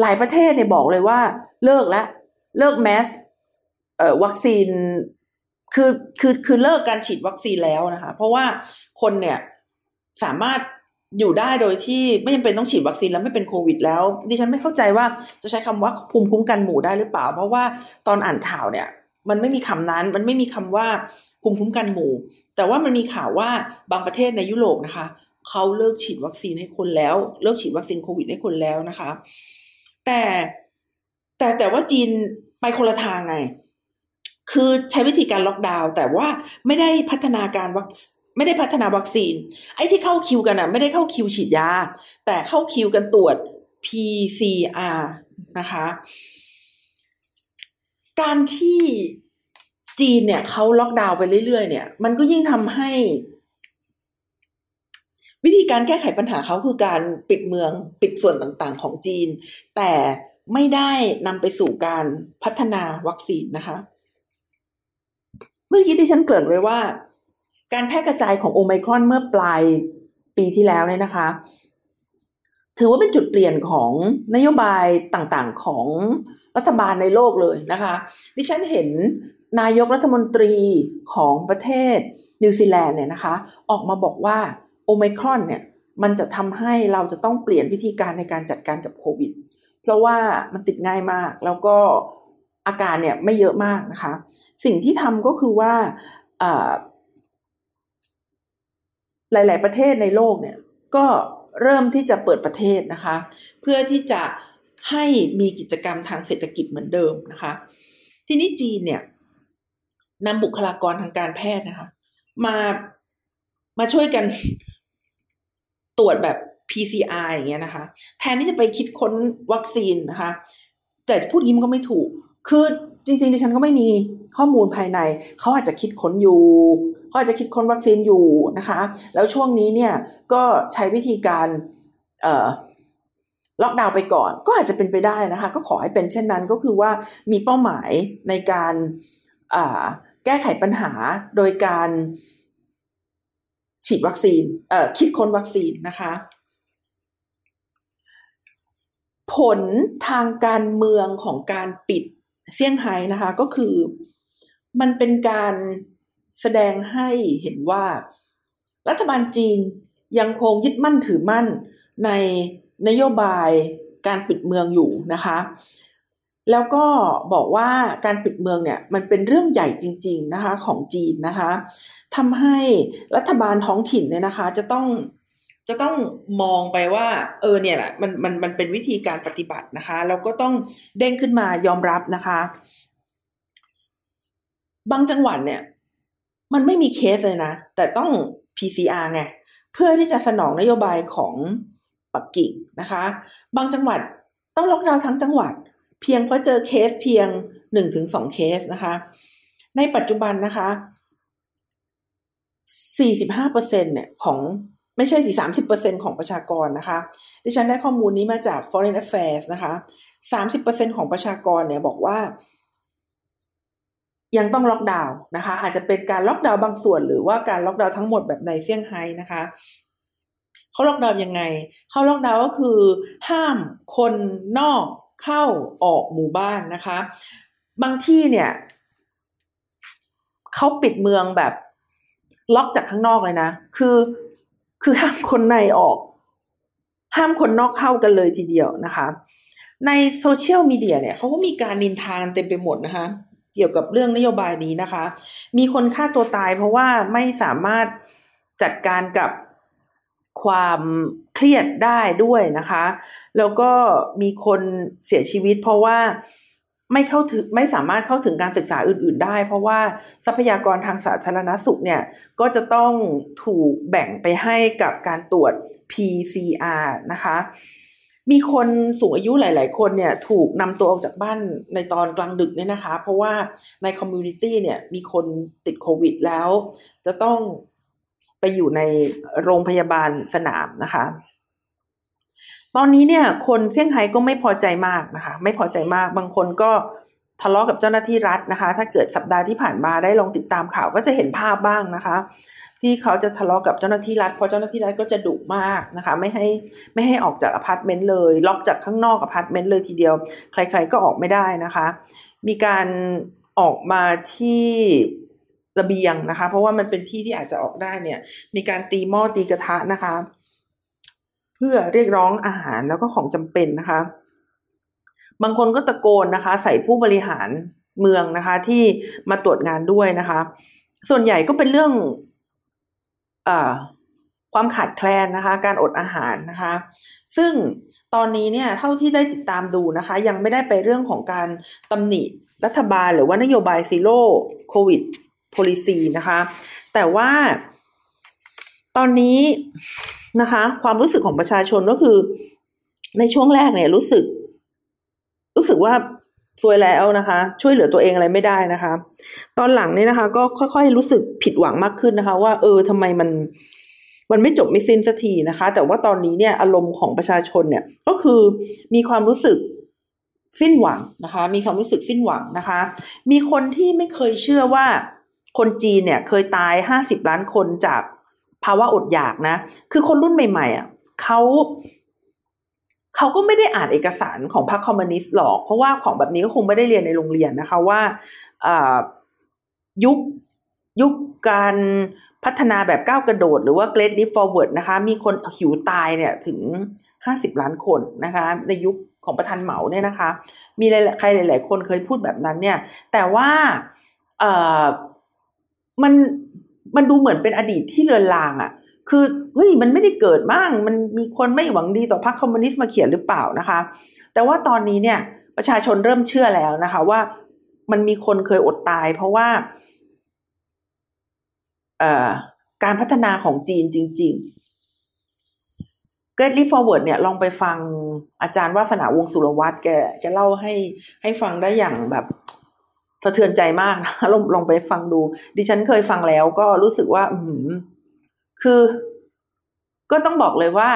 หลายประเทศเนี่ยบอกเลยว่า เลิกแล้วเลิกแมสเอ่อวัคซีน คือคือคือเลิกการฉีดวัคซีนแล้วนะคะ เพราะว่าคนเนี่ยสามารถอยู่ได้โดยที่ไม่จำเป็นต้องฉีดวัคซีนแล้วไม่เป็นโควิด แล้วดิฉันไม่เข้าใจว่าจะใช้คำว่าภูมิคุ้มกันหมู่ได้หรือเปล่า เพราะว่าตอนอ่านข่าวเนี่ย มันไม่มีคำนั้น มันไม่มีคำว่าภูมิคุ้มกันหมู่ แต่ว่ามันมีข่าวว่าบางประเทศในยุโรปนะคะเขาเลิกฉีดวัคซีนให้คนแล้ว เลิกฉีดวัคซีนโควิดให้คนแล้วนะคะ แต่แต่แต่ว่าจีนไปคนละทางไง คือใช้วิธีการล็อกดาวน์แต่ว่าไม่ได้พัฒนาการวัคไม่ได้พัฒนาวัคซีน ไอ้ที่เข้าคิวกันอะ ไม่ได้เข้าคิวฉีดยา แต่เข้าคิวกันตรวจ PCR นะคะ การที่จีนเนี่ยเขาล็อกดาวน์ไปเรื่อยๆ เนี่ย มันก็ยิ่งทำให้ วิธีการแก้ไขปัญหาเขาคือการปิดเมืองปิดส่วนต่างๆ ของจีน แต่ไม่ได้นำไปสู่การพัฒนาวัคซีนนะคะ มื่อกี้ที่ฉันเกริ่นไว้ว่า การแพร่กระจายของโอไมครอนเมื่อปลายปีที่แล้วเนี่ยนะคะ ถือว่าเป็นจุดเปลี่ยนของนโยบายต่างๆของรัฐบาลในโลกเลยนะคะ ดิฉันเห็นนายกรัฐมนตรีของประเทศนิวซีแลนด์เนี่ยนะคะ ออกมาบอกว่าโอไมครอนเนี่ยมันจะทำให้เราจะต้องเปลี่ยนวิธีการในการจัดการกับโควิด เพราะว่ามันติดง่ายมากแล้วก็ อาการเนี่ยไม่เยอะมากนะคะ สิ่งที่ทำก็คือว่าหลาย ๆ ประเทศในโลกเนี่ยก็เริ่มที่จะเปิดประเทศนะคะ เพื่อที่จะให้มีกิจกรรมทางเศรษฐกิจเหมือนเดิมนะคะ ทีนี้จีนเนี่ยนำบุคลากรทางการแพทย์นะคะ มามาช่วยกันตรวจแบบ PCR อย่างเงี้ยนะคะ แทนที่จะไปคิดค้นวัคซีนนะคะ แต่พูดยิ้มก็ไม่ถูก คือจริงๆดิฉันก็ไม่มีข้อมูลภายใน เขาอาจจะคิดค้นอยู่เขาอาจจะคิดค้นวัคซีนอยู่นะคะ แล้วช่วงนี้เนี่ยก็ใช้วิธีการเอ่อล็อกดาวน์ไปก่อน ก็อาจจะเป็นไปได้นะคะ ก็ขอให้เป็นเช่นนั้นก็คือว่ามีเป้าหมายในการแก้ไขปัญหาโดยการฉีดวัคซีนคิดค้นวัคซีนนะคะ ผลทางการเมืองของการปิด เซี่ยงไฮ้นะคะ ก็คือมันเป็นการแสดงให้เห็นว่า รัฐบาลจีนยังคงยึดมั่นถือมั่นในนโยบายการปิดเมืองอยู่นะคะ แล้วก็บอกว่าการปิดเมืองเนี่ยมันเป็นเรื่องใหญ่จริง ๆนะคะของจีนนะคะทำให้รัฐบาลท้องถิ่นเนี่ยนะคะ จะต้อง จะต้องมองไปว่า เออเนี่ยแหละมันมันมันเป็นวิธีการปฏิบัตินะคะ แล้วก็ต้องเด้งขึ้นมายอมรับนะคะ บางจังหวัดเนี่ย มันไม่มีเคสเลยนะ แต่ต้อง PCR ไง เพื่อที่จะสนองนโยบายของปักกิ่งนะคะ บางจังหวัดต้องล็อกดาวน์ทั้งจังหวัด เพียงเพราะเจอเคสเพียงหนึ่งถึงสองเคสนะคะ ในปัจจุบันนะคะสี่สิบห้าเปอร์เซ็นเนี่ยของ ไม่ใช่สี่สามสิบเปอร์เซ็นของประชากรนะคะ ดิฉันได้ข้อมูลนี้มาจาก Foreign Affairs นะคะสามสิบเปอร์เซ็นของประชากรเนี่ยบอกว่า ยังต้องล็อกดาวน์นะคะ อาจจะเป็นการล็อกดาวน์บางส่วน หรือว่าการล็อกดาวน์ทั้งหมดแบบในเซี่ยงไฮ้นะคะเขาล็อกดาวน์ยังไง เขาล็อกดาวน์ก็คือ ห้ามคนนอกเข้าออกหมู่บ้านนะคะ บางที่เนี่ยเขาปิดเมืองแบบล็อกจากข้างนอกเลยนะ คือ คือห้ามคนในออก ห้ามคนนอกเข้ากันเลยทีเดียวนะคะ ในโซเชียลมีเดียเนี่ยเขาก็มีการนินทานเต็มไปหมดนะคะ เกี่ยวกับเรื่องนโยบายนี้นะคะ มีคนฆ่าตัวตายเพราะว่าไม่สามารถจัดการกับความเครียดได้ด้วยนะคะ แล้วก็มีคนเสียชีวิตเพราะว่า ไม่เข้าถึงไม่สามารถเข้าถึงการศึกษาอื่น ๆ ได้ เพราะว่าทรัพยากรทางสาธารณสุขเนี่ยก็จะต้องถูกแบ่งไปให้กับการตรวจ PCR นะคะ มีคนสูงอายุหลาย ๆ คนเนี่ยถูกนำตัวออกจากบ้านในตอนกลางดึกเนี่ยนะคะ เพราะว่าใน community เนี่ยมีคนติดโควิดแล้ว จะต้องไปอยู่ในโรงพยาบาลสนามนะคะ ตอนนี้เนี่ยคนเซี่ยงไฮ้ก็ไม่พอใจมากนะคะ ไม่พอใจมากบางคนก็ทะเลาะกับเจ้าหน้าที่รัฐนะคะ ถ้าเกิดสัปดาห์ที่ผ่านมาได้ลองติดตามข่าวก็จะเห็นภาพบ้างนะคะ ที่เขาจะทะเลาะกับเจ้าหน้าที่รัฐเพราะเจ้าหน้าที่รัฐก็จะดุมากนะคะ ไม่ให้ไม่ให้ออกจากอพาร์ตเมนต์เลย ล็อกจากข้างนอกอพาร์ตเมนต์เลยทีเดียว ใคร ๆก็ออกไม่ได้นะคะ มีการออกมาที่ระเบียงนะคะ เพราะว่ามันเป็นที่ที่อาจจะออกได้เนี่ย มีการตีหม้อตีกระทะนะคะ พื่อเรียกร้องอาหารแล้วก็ของจำเป็นนะคะ บางคนก็ตะโกนนะคะ ใส่ผู้บริหารเมืองนะคะ ที่มาตรวจงานด้วยนะคะ ส่วนใหญ่ก็เป็นเรื่องอความขาดแคลนนะคะ การอดอาหารนะคะ ซึ่งตอนนี้เนี่ยเท่าที่ได้ติดตามดูนะคะ ยังไม่ได้ไปเรื่องของการตำหนิรัฐบาลหรือว่านโยบายซีโร่โควิด policy นะคะ แต่ว่าตอนนี้ นะคะ ความรู้สึกของประชาชนก็คือ ในช่วงแรกเนี่ย รู้สึก รู้สึกว่าซวยแล้วนะคะ ช่วยเหลือตัวเองอะไรไม่ได้นะคะ ตอนหลังเนี่ยนะคะ ก็ค่อยๆรู้สึกผิดหวังมากขึ้นนะคะ ว่า เออทำไมมัน มันไม่จบไม่สิ้นสักทีนะคะ แต่ว่าตอนนี้เนี่ยอารมณ์ของประชาชนเนี่ยก็คือมีความรู้สึกสิ้นหวังนะคะ มีความรู้สึกสิ้นหวังนะคะ มีคนที่ไม่เคยเชื่อว่าคนจีนเนี่ยเคยตายห้าสิบล้านคนจาก ภาวะอดอยากนะ คือคนรุ่นใหม่ๆอะเขาเขาก็ไม่ได้อ่านเอกสารของพรรคคอมมิวนิสต์หรอก เพราะว่าของแบบนี้ก็คงไม่ได้เรียนในโรงเรียนนะคะว่ายุคยุคการพัฒนาแบบก้าวกระโดด หรือว่า Great Leap Forward นะคะ มีคนหิวตายเนี่ยถึงห้าสิบล้านคนนะคะ ในยุคของประธานเหมาเนี่ยนะคะ มีใครหลาย ๆ คนเคยพูดแบบนั้นเนี่ย แต่ว่าเออมัน มันดูเหมือนเป็นอดีตที่เลือนลางอะ่ะ คือเฮ้ยมันไม่ได้เกิดบ้างมันมีคนไม่หวังดีต่อพรรคคอมมิวนิสต์มาเขียนหรือเปล่านะคะ แต่ว่าตอนนี้เนี่ยประชาชนเริ่มเชื่อแล้วนะคะ ว่ามันมีคนเคยอดตาย เพราะว่าเอ่อการพัฒนาของจีนจริง ๆ Great Leap Forward เนี่ยลองไปฟังอาจารย์วาสนาวงสุรวัตรแกแกเล่าให้ให้ฟังได้อย่างแบบ สะเทือนใจมากนะลองลองไปฟังดู ดิฉันเคยฟังแล้วก็รู้สึกว่า อืคือ ก็ต้องบอกเลยว่า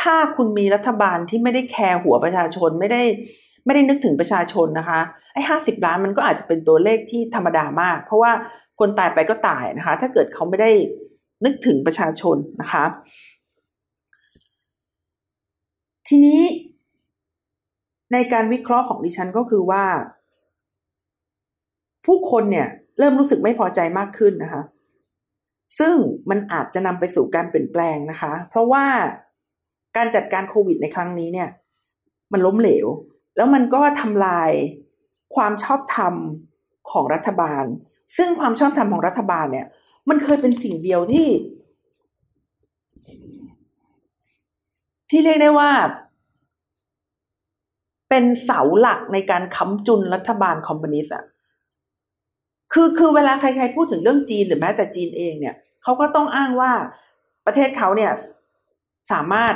ถ้าคุณมีรัฐบาลที่ไม่ได้แคร์หัวประชาชนไม่ได้ ไม่ได้นึกถึงประชาชนนะคะไอ้ห้าสิบล้านมันก็อาจจะเป็นตัวเลขที่ธรรมดามาก เพราะว่าคนตายไปก็ตายนะคะ ถ้าเกิดเขาไม่ได้นึกถึงประชาชนนะคะ ทีนี้ในการวิเคราะห์ของดิฉันก็คือว่า ผู้คนเนี่ยเริ่มรู้สึกไม่พอใจมากขึ้นนะคะ ซึ่งมันอาจจะนำไปสู่การเปลี่ยนแปลงนะคะ เพราะว่าการจัดการโควิดในครั้งนี้เนี่ย มันล้มเหลว แล้วมันก็ทำลายความชอบธรรมของรัฐบาล ซึ่งความชอบธรรมของรัฐบาลเนี่ย มันเคยเป็นสิ่งเดียวที่ ที่เรียกได้ว่า เป็นเสาหลักในการค้ำจุนรัฐบาลคอมมิวนิสต์อะ คือคือเวลาใครๆพูดถึงเรื่องจีนหรือแม้แต่จีนเองเนี่ยเขาก็ต้องอ้างว่าประเทศเขาเนี่ยสามารถ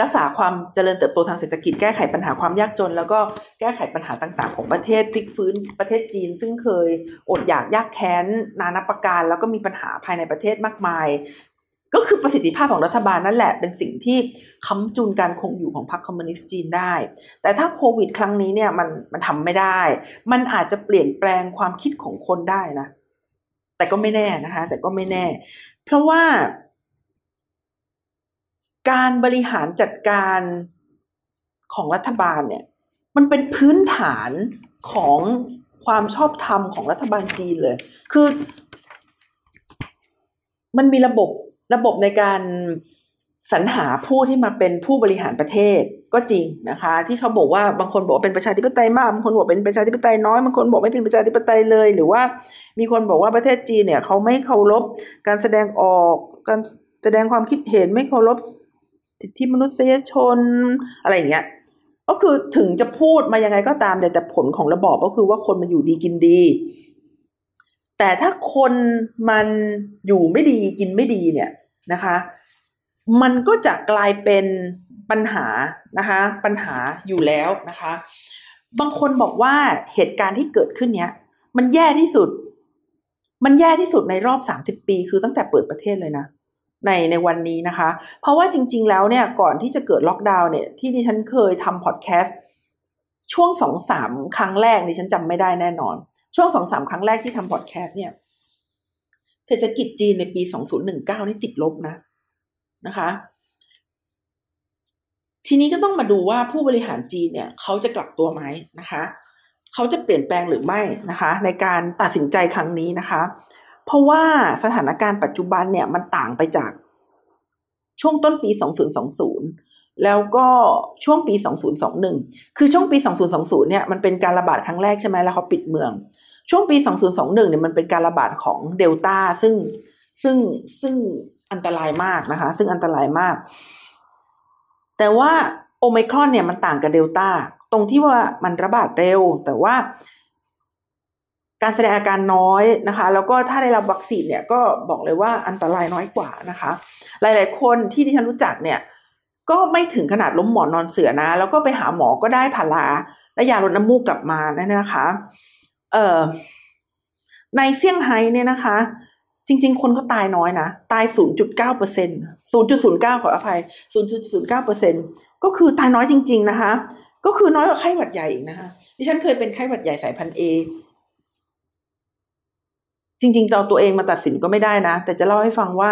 รักษาความเจริญเติบโตทางเศรษฐกิจแก้ไขปัญหาความยากจน แล้วก็แก้ไขปัญหาต่างๆ ของประเทศพลิกฟื้นประเทศจีน ซึ่งเคยอดอยากยากแค้นนานับประการ แล้วก็มีปัญหาภายในประเทศมากมาย ก็คือประสิทธิภาพของรัฐบาลนั่นแหละเป็นสิ่งที่ค้ำจุนการคงอยู่ของพรรคคอมมิวนิสต์จีนได้ แต่ถ้าโควิดครั้งนี้เนี่ยมันมันทำไม่ได้ มันอาจจะเปลี่ยนแปลงความคิดของคนได้นะ แต่ก็ไม่แน่นะคะ แต่ก็ไม่แน่ เพราะว่า การบริหารจัดการของรัฐบาลเนี่ย มันเป็นพื้นฐานของความชอบธรรมของรัฐบาลจีนเลย คือ มันมีระบบ ระบบในการสรรหาผู้ที่มาเป็นผู้บริหารประเทศก็จริงนะคะ ที่เขาบอกว่าบางคนบอกเป็นประชาธิปไตยมากบางคนบอกเป็นประชาธิปไตยน้อยบางคนบอกไม่เป็นประชาธิปไตยเลย หรือว่ามีคนบอกว่าประเทศจีนเนี่ยเขาไม่เคารพการแสดงออกการแสดงความคิดเห็นไม่เคารพสิทธิมนุษยชนอะไรอย่างเงี้ยก็คือถึงจะพูดมายังไงก็ตามแต่แต่ผลของระบอบก็คือว่าคนมันอยู่ดีกินดี แต่ถ้าคนมันอยู่ไม่ดีกินไม่ดีเนี่ย นะคะ มันก็จะกลายเป็นปัญหานะคะ ปัญหาอยู่แล้วนะคะ บางคนบอกว่าเหตุการณ์ที่เกิดขึ้นเนี้ย มันแย่ที่สุด มันแย่ที่สุดในรอบสามสิบปี คือตั้งแต่เปิดประเทศเลยนะในในวันนี้นะคะ เพราะว่าจริง ๆ แล้วเนี่ยก่อนที่จะเกิดล็อกดาวน์เนี่ยที่ดิฉันเคยทำพอดแคสต์ช่วงสองสามครั้งแรกดิฉันจำไม่ได้แน่นอน ช่วงสองสามครั้งแรกที่ทำพอดแคสต์เนี่ย เศรษฐกิจจีนในปีสองศูนย์หนึ่งเก้านี่ติดลบนะนะคะ ทีนี้ก็ต้องมาดูว่าผู้บริหารจีนเนี่ยเขาจะกลับตัวไหมนะคะเขาจะเปลี่ยนแปลงหรือไม่นะคะ ในการตัดสินใจครั้งนี้นะคะ เพราะว่าสถานการณ์ปัจจุบันเนี่ยมันต่างไปจากช่วงต้นปี 2020 แล้วก็ช่วงปี 2021 คือช่วงปี 2020 เนี่ยมันเป็นการระบาดครั้งแรกใช่ไหมแล้วเขาปิดเมือง ช่วงปี 2021 เนี่ยมันเป็นการระบาดของเดลต้าซึ่งซึ่งซึ่งอันตรายมากนะคะ ซึ่งอันตรายมาก แต่ว่าโอไมครอนเนี่ยมันต่างกับเดลต้าตรงที่ว่ามันระบาดเร็ว แต่ว่า การแสดงอาการน้อยนะคะ แล้วก็ถ้าได้รับวัคซีนเนี่ยก็บอกเลยว่าอันตรายน้อยกว่านะคะ หลาย ๆ คนที่ที่ฉันรู้จักเนี่ย ก็ไม่ถึงขนาดล้มหมอนนอนเสือนะ แล้วก็ไปหาหมอก็ได้พาราและยาลดน้ำมูกกลับมานั่นนะคะ เอ่อในเซี่ยงไฮ้เนี่ยนะคะ จริง ๆ คนก็ตายน้อยนะ ตาย 0.9เปอร์เซ็นต์0.09 ขออภัย 0.09เปอร์เซ็นก็คือตายน้อยจริง ๆ นะคะ ก็คือน้อยกว่าไข้หวัดใหญ่อีกนะคะ ดิฉันเคยเป็นไข้หวัดใหญ่สายพันธุ์เอจริงๆตอนตัวเองมาตัดสินก็ไม่ได้นะ แต่จะเล่าให้ฟังว่า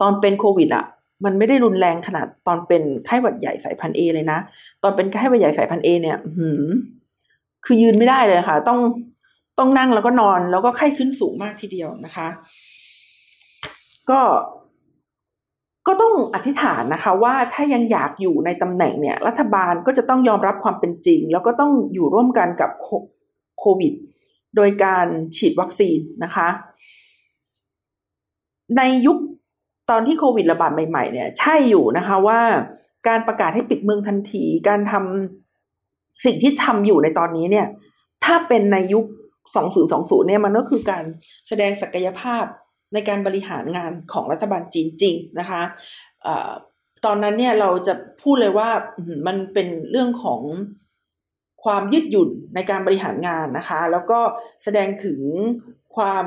ตอนเป็นโควิดอะมันไม่ได้รุนแรงขนาดตอนเป็นไข้หวัดใหญ่สายพันธุ์เอเลยนะ ตอนเป็นไข้หวัดใหญ่สายพันธุ์เอเนี่ย หืม คือยืนไม่ได้เลยค่ะ ต้องต้องนั่งแล้วก็นอนแล้วก็ไข้ขึ้นสูงมากทีเดียวนะคะ ก็ก็ต้องอธิษฐานนะคะ ว่าถ้ายังอยากอยู่ในตำแหน่งเนี่ย รัฐบาลก็จะต้องยอมรับความเป็นจริง แล้วก็ต้องอยู่ร่วมกันกับโควิด โดยการฉีดวัคซีนนะคะ ในยุคตอนที่โควิดระบาดใหม่ ๆ เนี่ย ใช่อยู่นะคะว่าการประกาศให้ปิดเมืองทันที การทำ สิ่งที่ทำอยู่ในตอนนี้เนี่ย ถ้าเป็นในยุค 2020 เนี่ยมันก็คือการแสดงศักยภาพในการบริหารงานของรัฐบาลจีนจริงนะคะอตอนนั้นเนี่ยเราจะพูดเลยว่ามันเป็นเรื่องของความยืดหยุ่นในการบริหารงานนะคะ แล้วก็แสดงถึงความ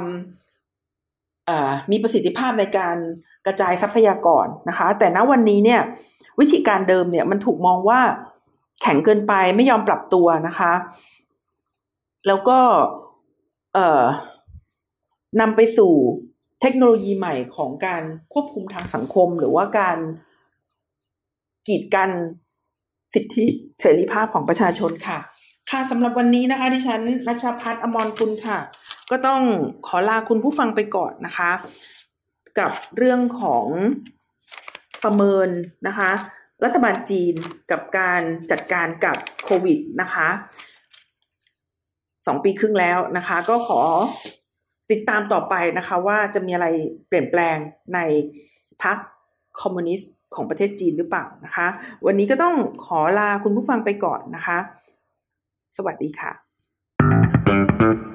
มีประสิทธิภาพในการกระจายทรัพยากรนะคะ แต่ณวันนี้เนี่ยวิธีการเดิมเนี่ยมันถูกมองว่า แข็งเกินไปไม่ยอมปรับตัวนะคะ แล้วก็เอ่อนำไปสู่เทคโนโลยีใหม่ของการควบคุมทางสังคม หรือว่าการกีดกันสิทธิเสรีภาพของประชาชนค่ะ ค่ะสำหรับวันนี้นะคะดิฉันนัชพัฒน์อมรคุณค่ะ ก็ต้องขอลาคุณผู้ฟังไปก่อนนะคะ กับเรื่องของประเมินนะคะ รัฐบาลจีนกับการจัดการกับโควิดนะคะสองปีครึ่งแล้วนะคะ ก็ขอติดตามต่อไปนะคะ ว่าจะมีอะไรเปลี่ยนแปลงในพรรคคอมมิวนิสต์ของประเทศจีนหรือเปล่านะคะ วันนี้ก็ต้องขอลาคุณผู้ฟังไปก่อนนะคะ สวัสดีค่ะ